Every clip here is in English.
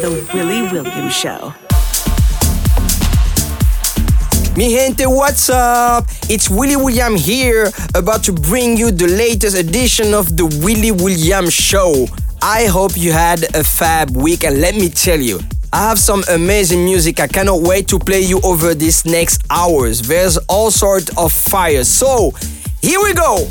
The Willy Williams Show. Mi gente, what's up? It's Willy William here, about to bring you the latest edition of the Willy William Show. I hope you had a fab week, and let me tell you, I have some amazing music I cannot wait to play you over these next hours. There's all sorts of fire. So, here we go!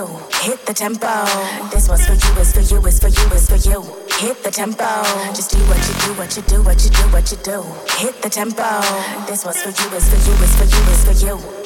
You. Hit the tempo. This one's for you, it's for you, it's for you, it's for you. Hit the tempo. Just do what you do, what you do, what you do, what you do. Hit the tempo. This one's for you, it's for you, it's for you, it's for you.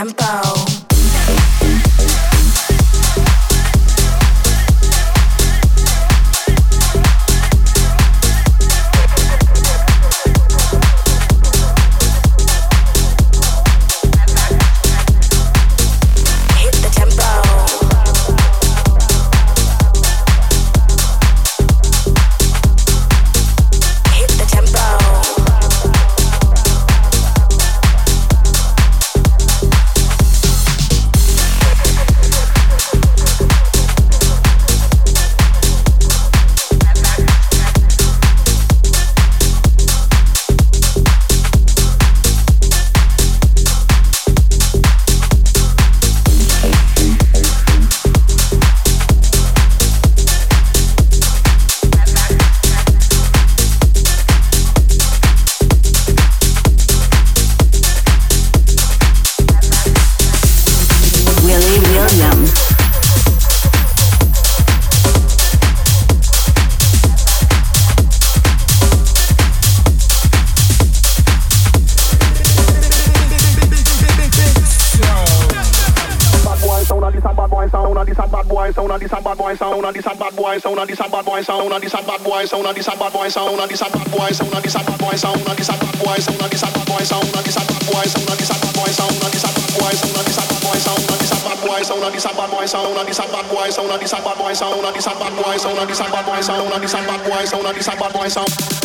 tempo. Sound, and this a bad boy sound, and this a bad boy sound, and this a bad boy sound, and this a bad boy sound, and this a bad boy sound, and this a bad boy sound, and this a bad boy sound, and this a bad boy sound, and this a bad boy sound, and this a bad boy sound, and this a bad boy sound, and this a bad boy sound, and this a bad boy sound, and this a bad boy sound, and this a bad boy sound, and this a bad boy sound, and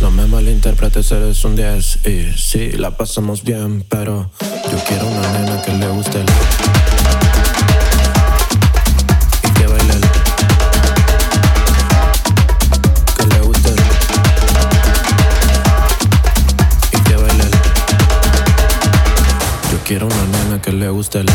No me malinterpretes, eres un 10. Y sí, la pasamos bien, pero yo quiero una nena que le guste Y que baile el. Quiero una nena que le guste el...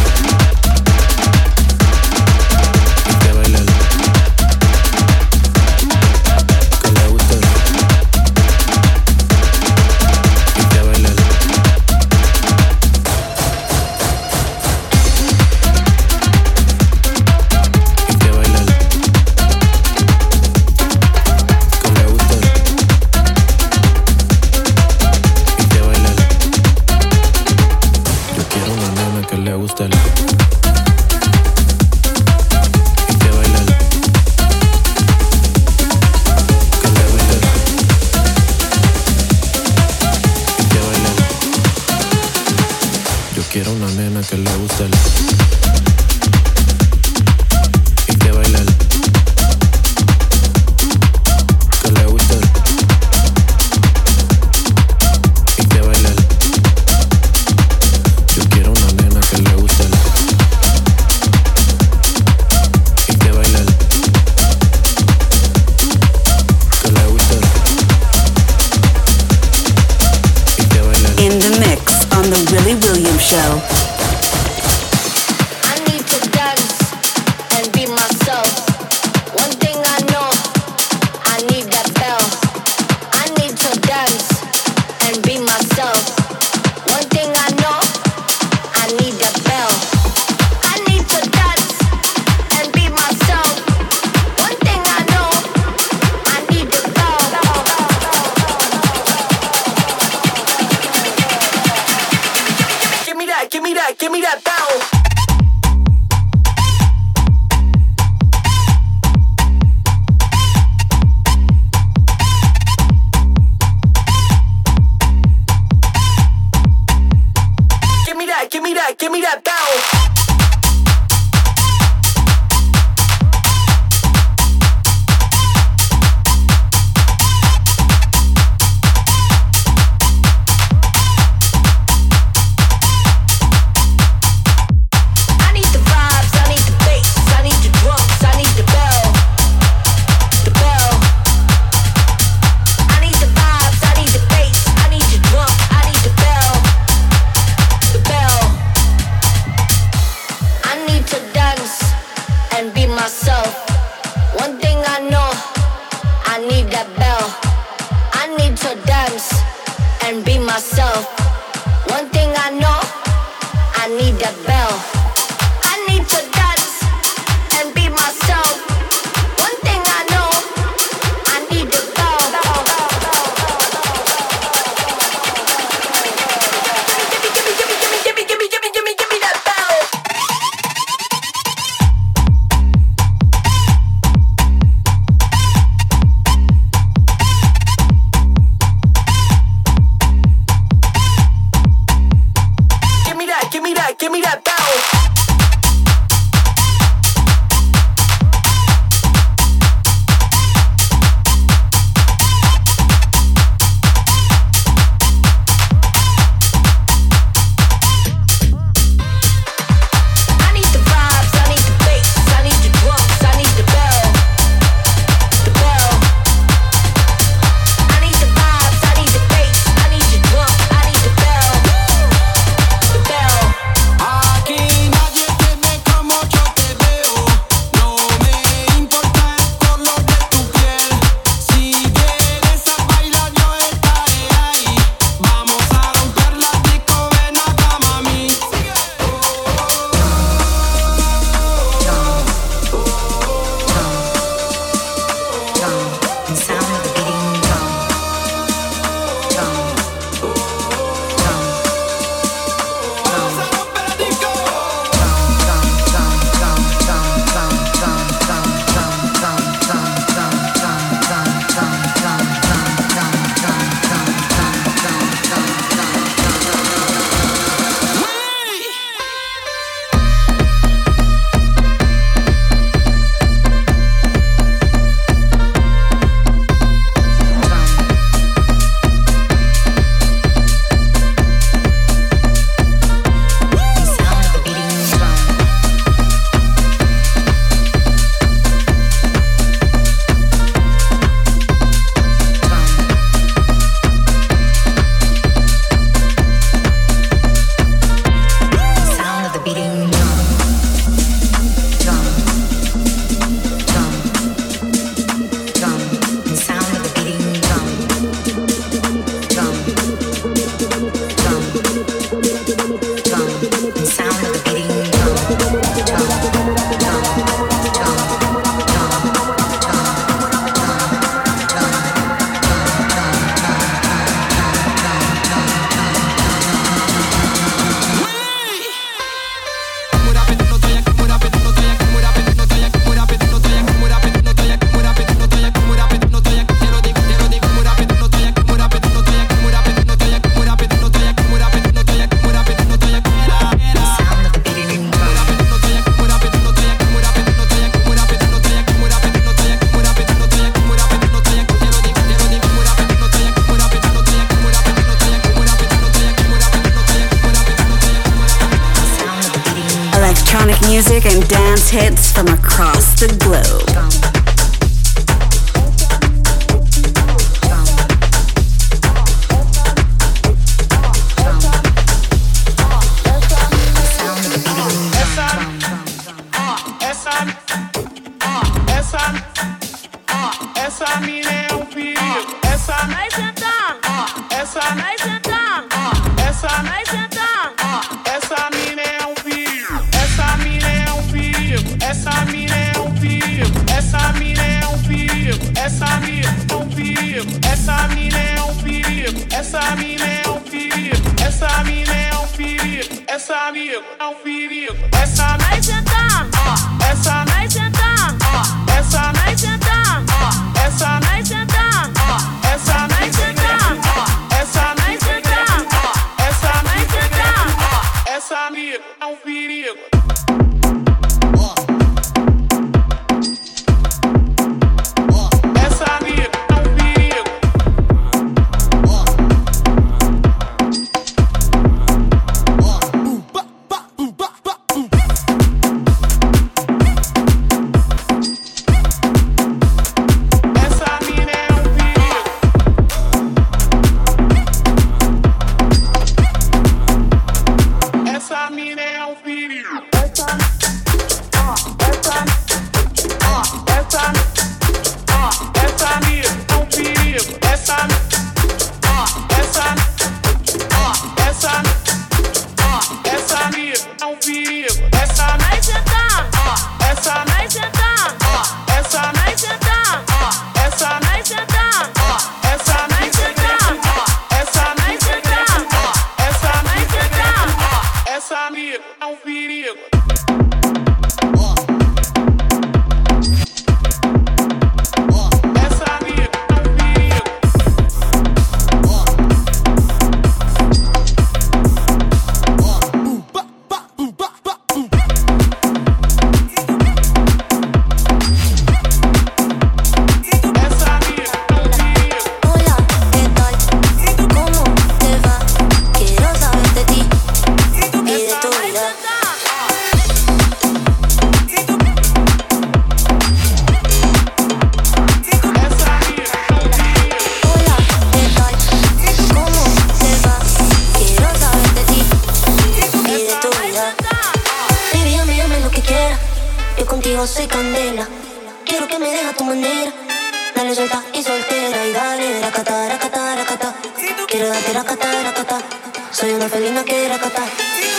la.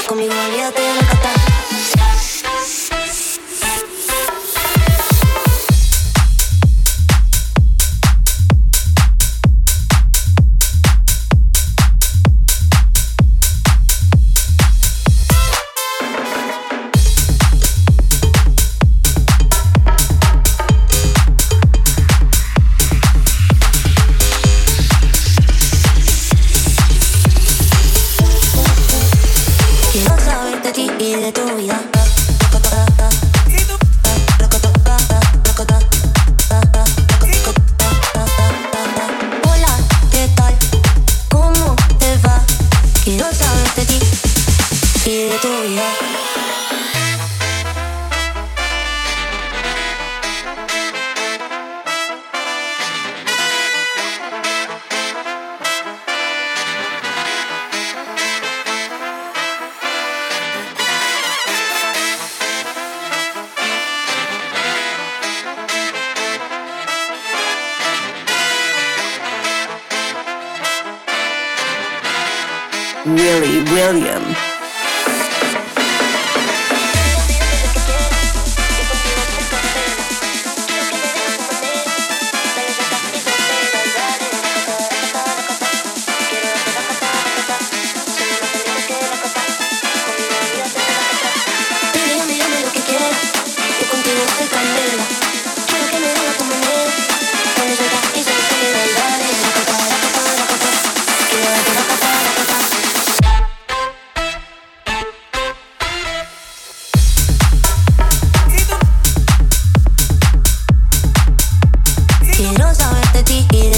Conmigo olvídate de la cata. no sabes de ti y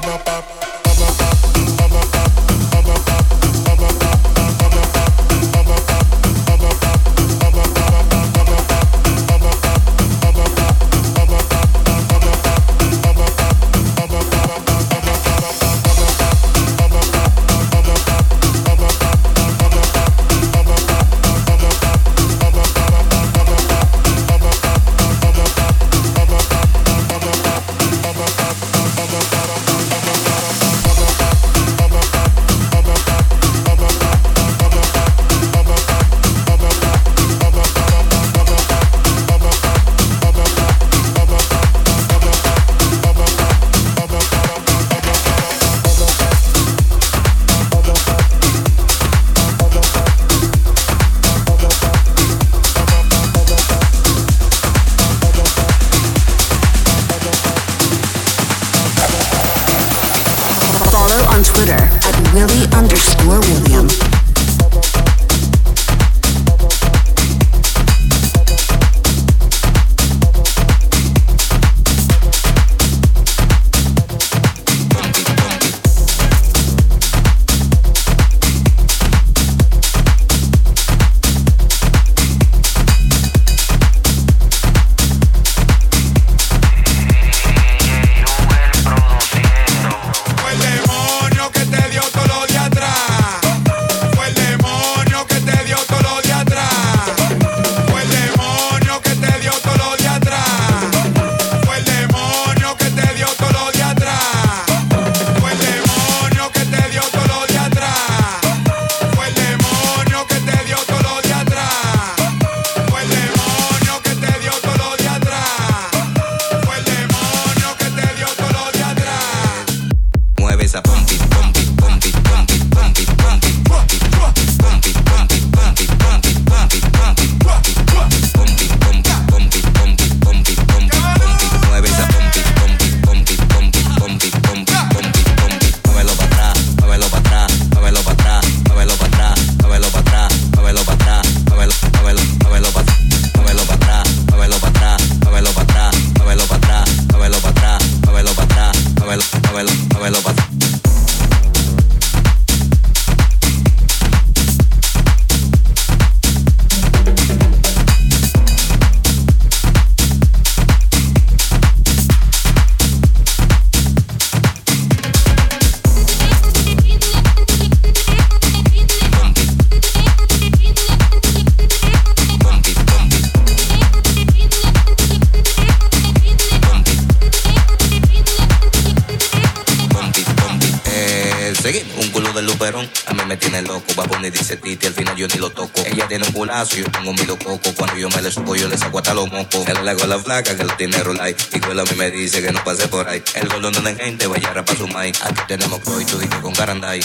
ba ba ba ba ba ba la flaca que lo tiene rulay. Y cuela a mí me dice que no pase por ahí. El golón donde gente, vaya para su maíz. Aquí tenemos croy, tú con Garanday.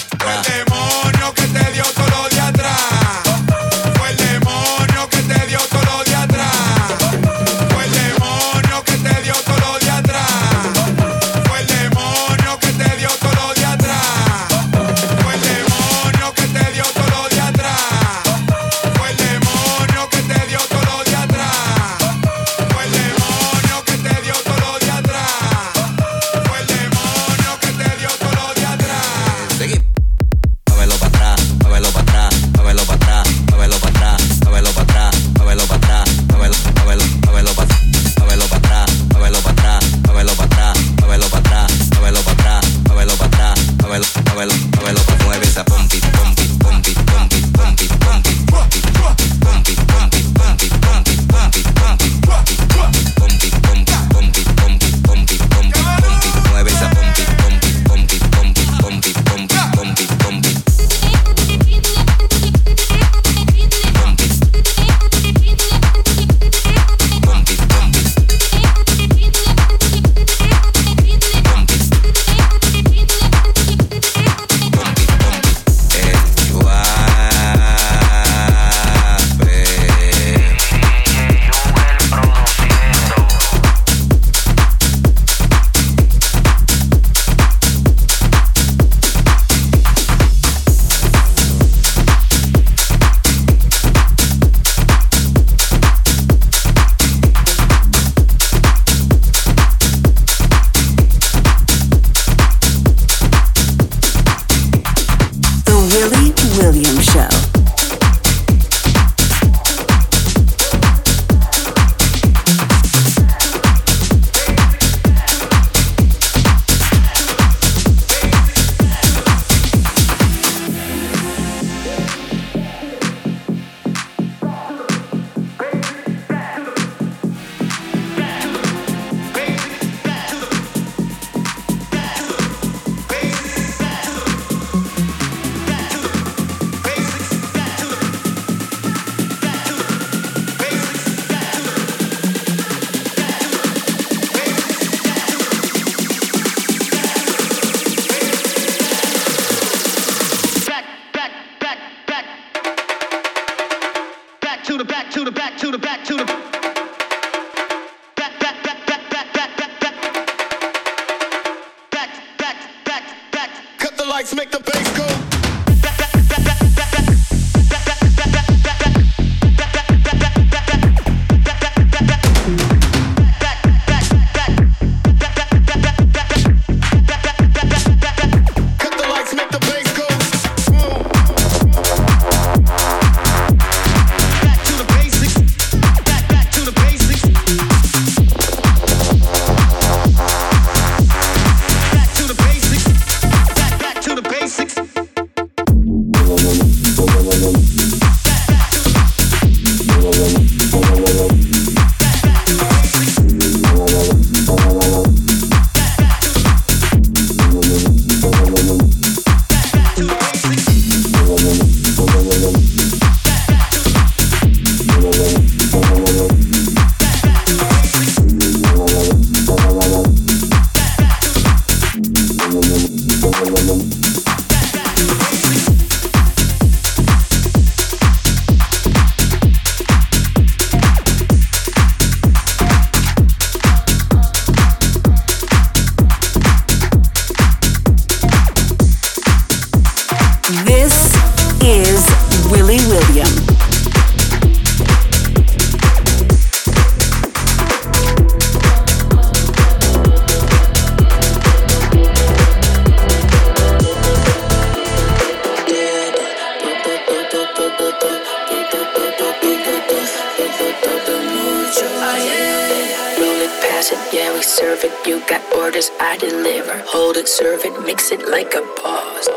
I deliver. Hold it, serve it, mix it like a boss.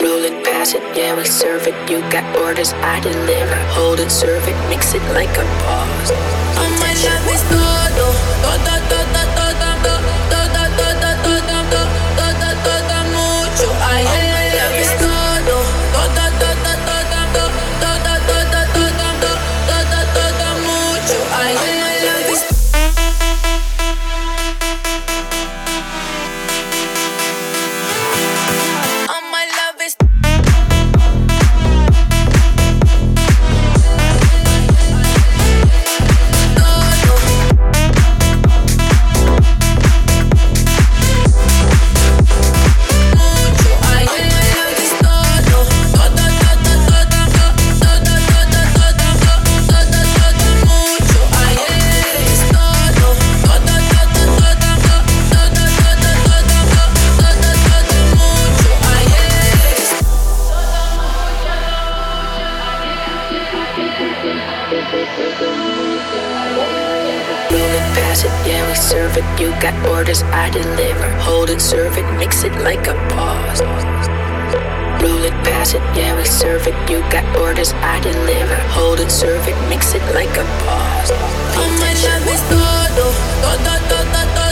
Roll it, pass it, yeah, we serve it. You got orders, I deliver. Hold it, serve it, mix it like a boss. All my love is oh. todo, todo, todo. I deliver. Hold it, serve it, mix it like a boss. Roll it, pass it, yeah, we serve it. You got orders, I deliver. Hold it, serve it, mix it like a boss. Oh my love is todo, todo, todo, todo.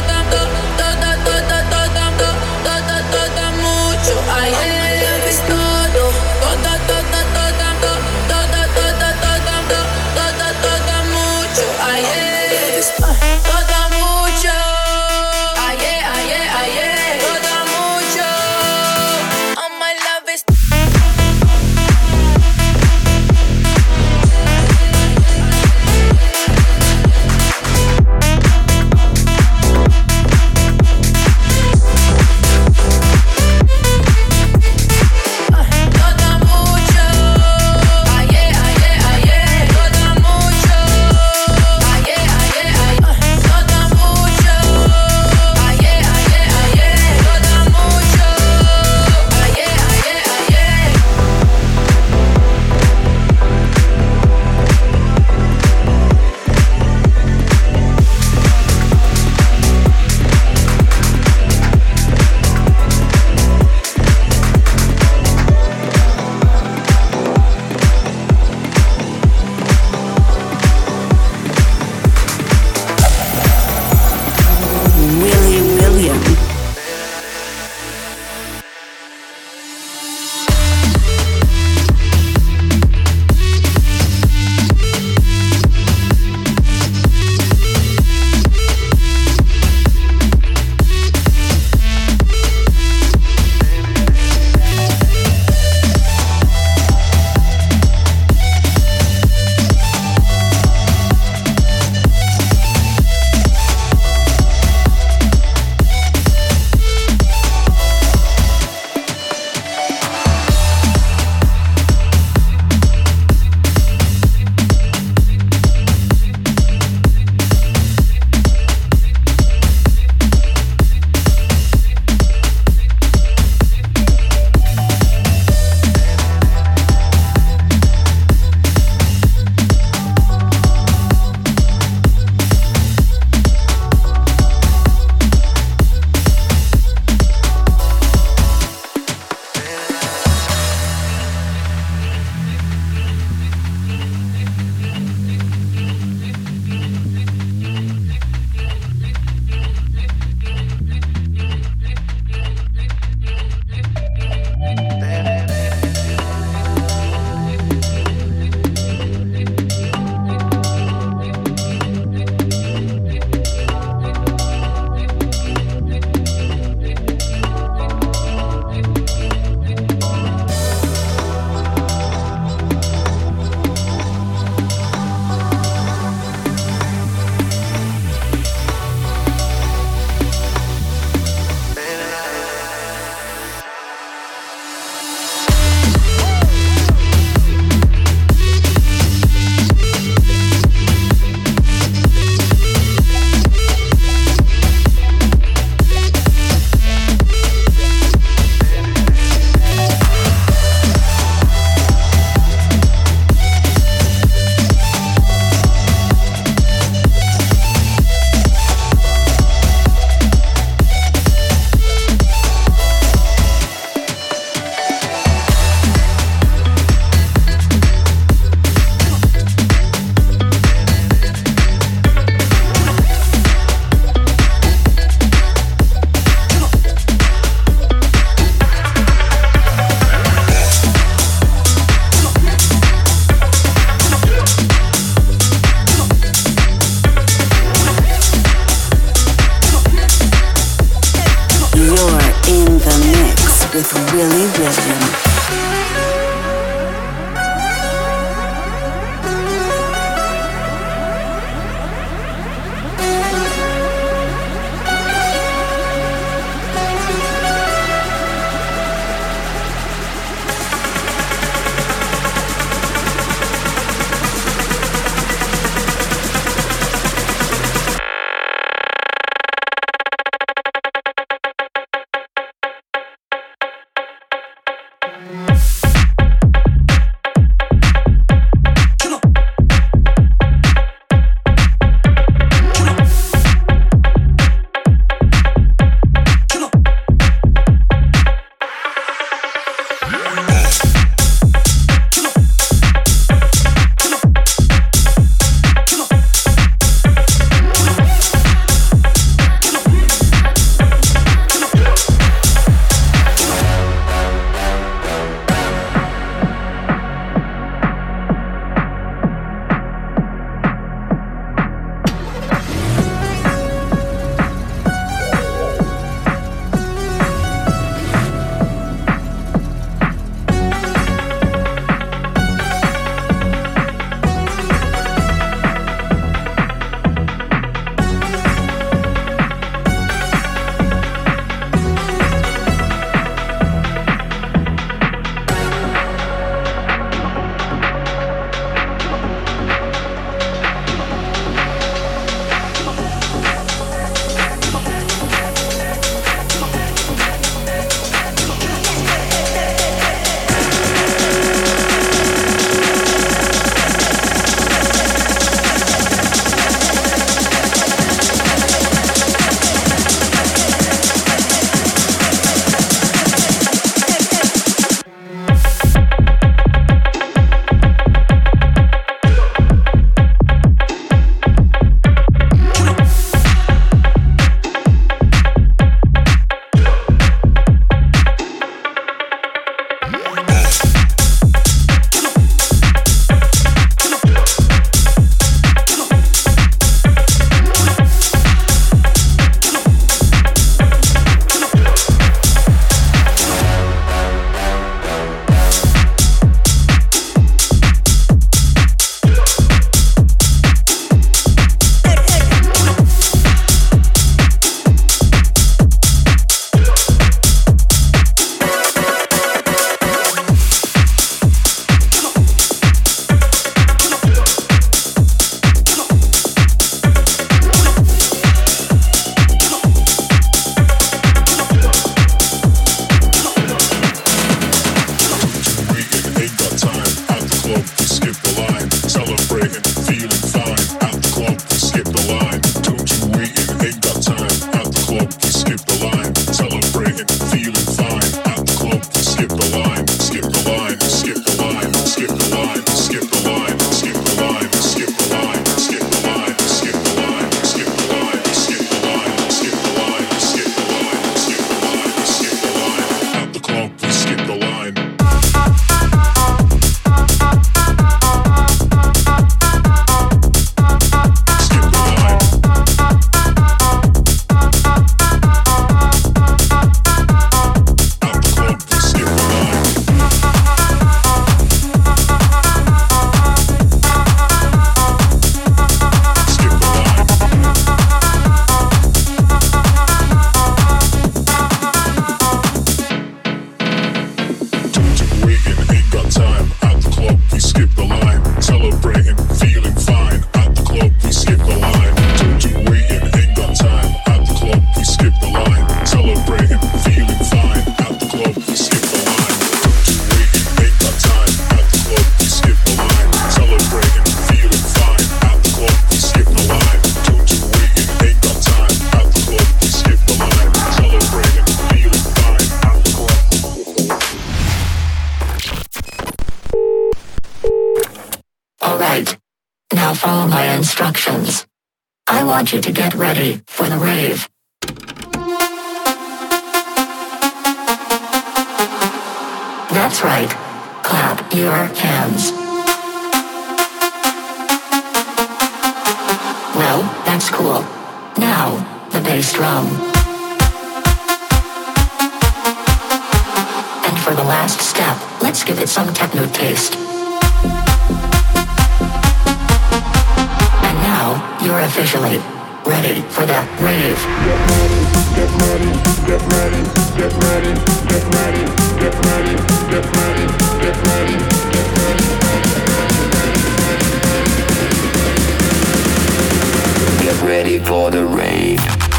For the rave.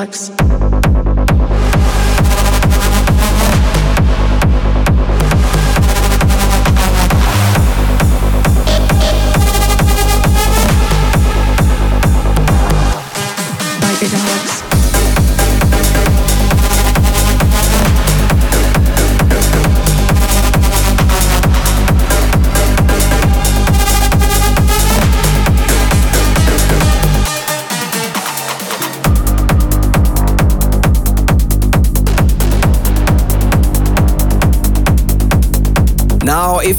Psychedelics.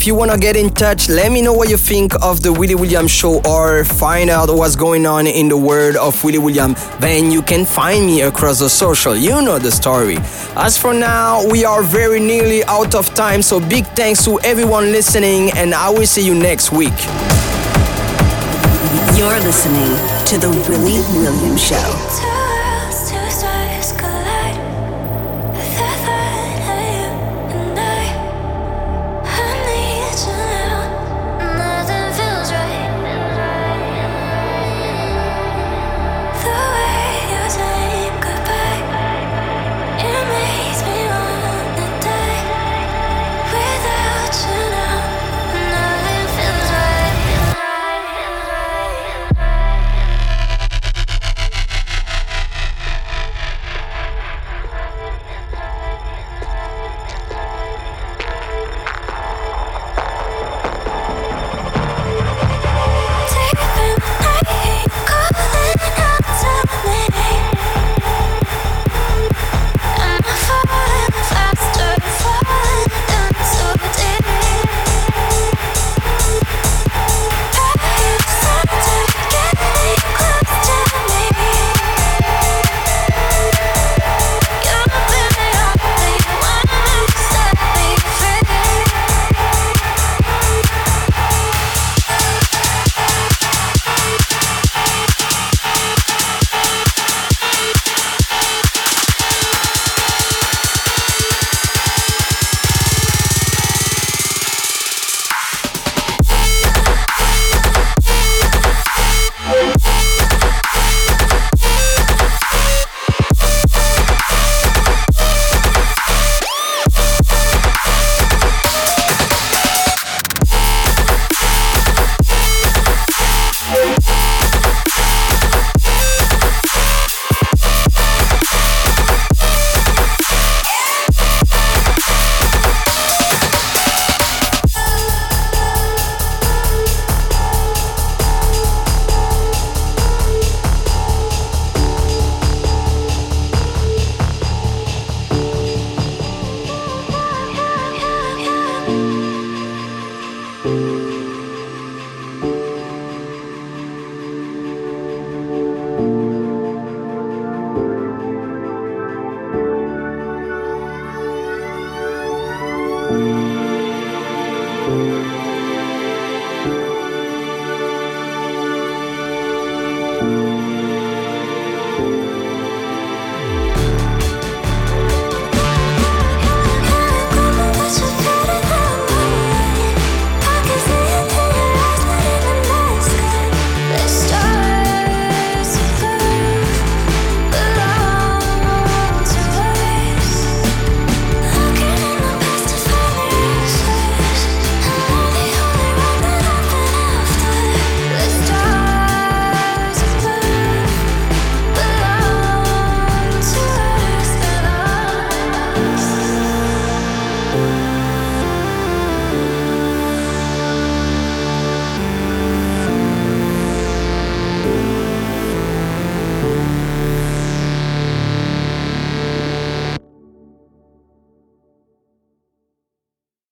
If you want to get in touch, let me know what you think of the Willy William show or find out what's going on in the world of Willy William, then you can find me across the social. You know the story. As for now, we are very nearly out of time, so big thanks to everyone listening, and I will see you next week. You're listening to The Willy William Show.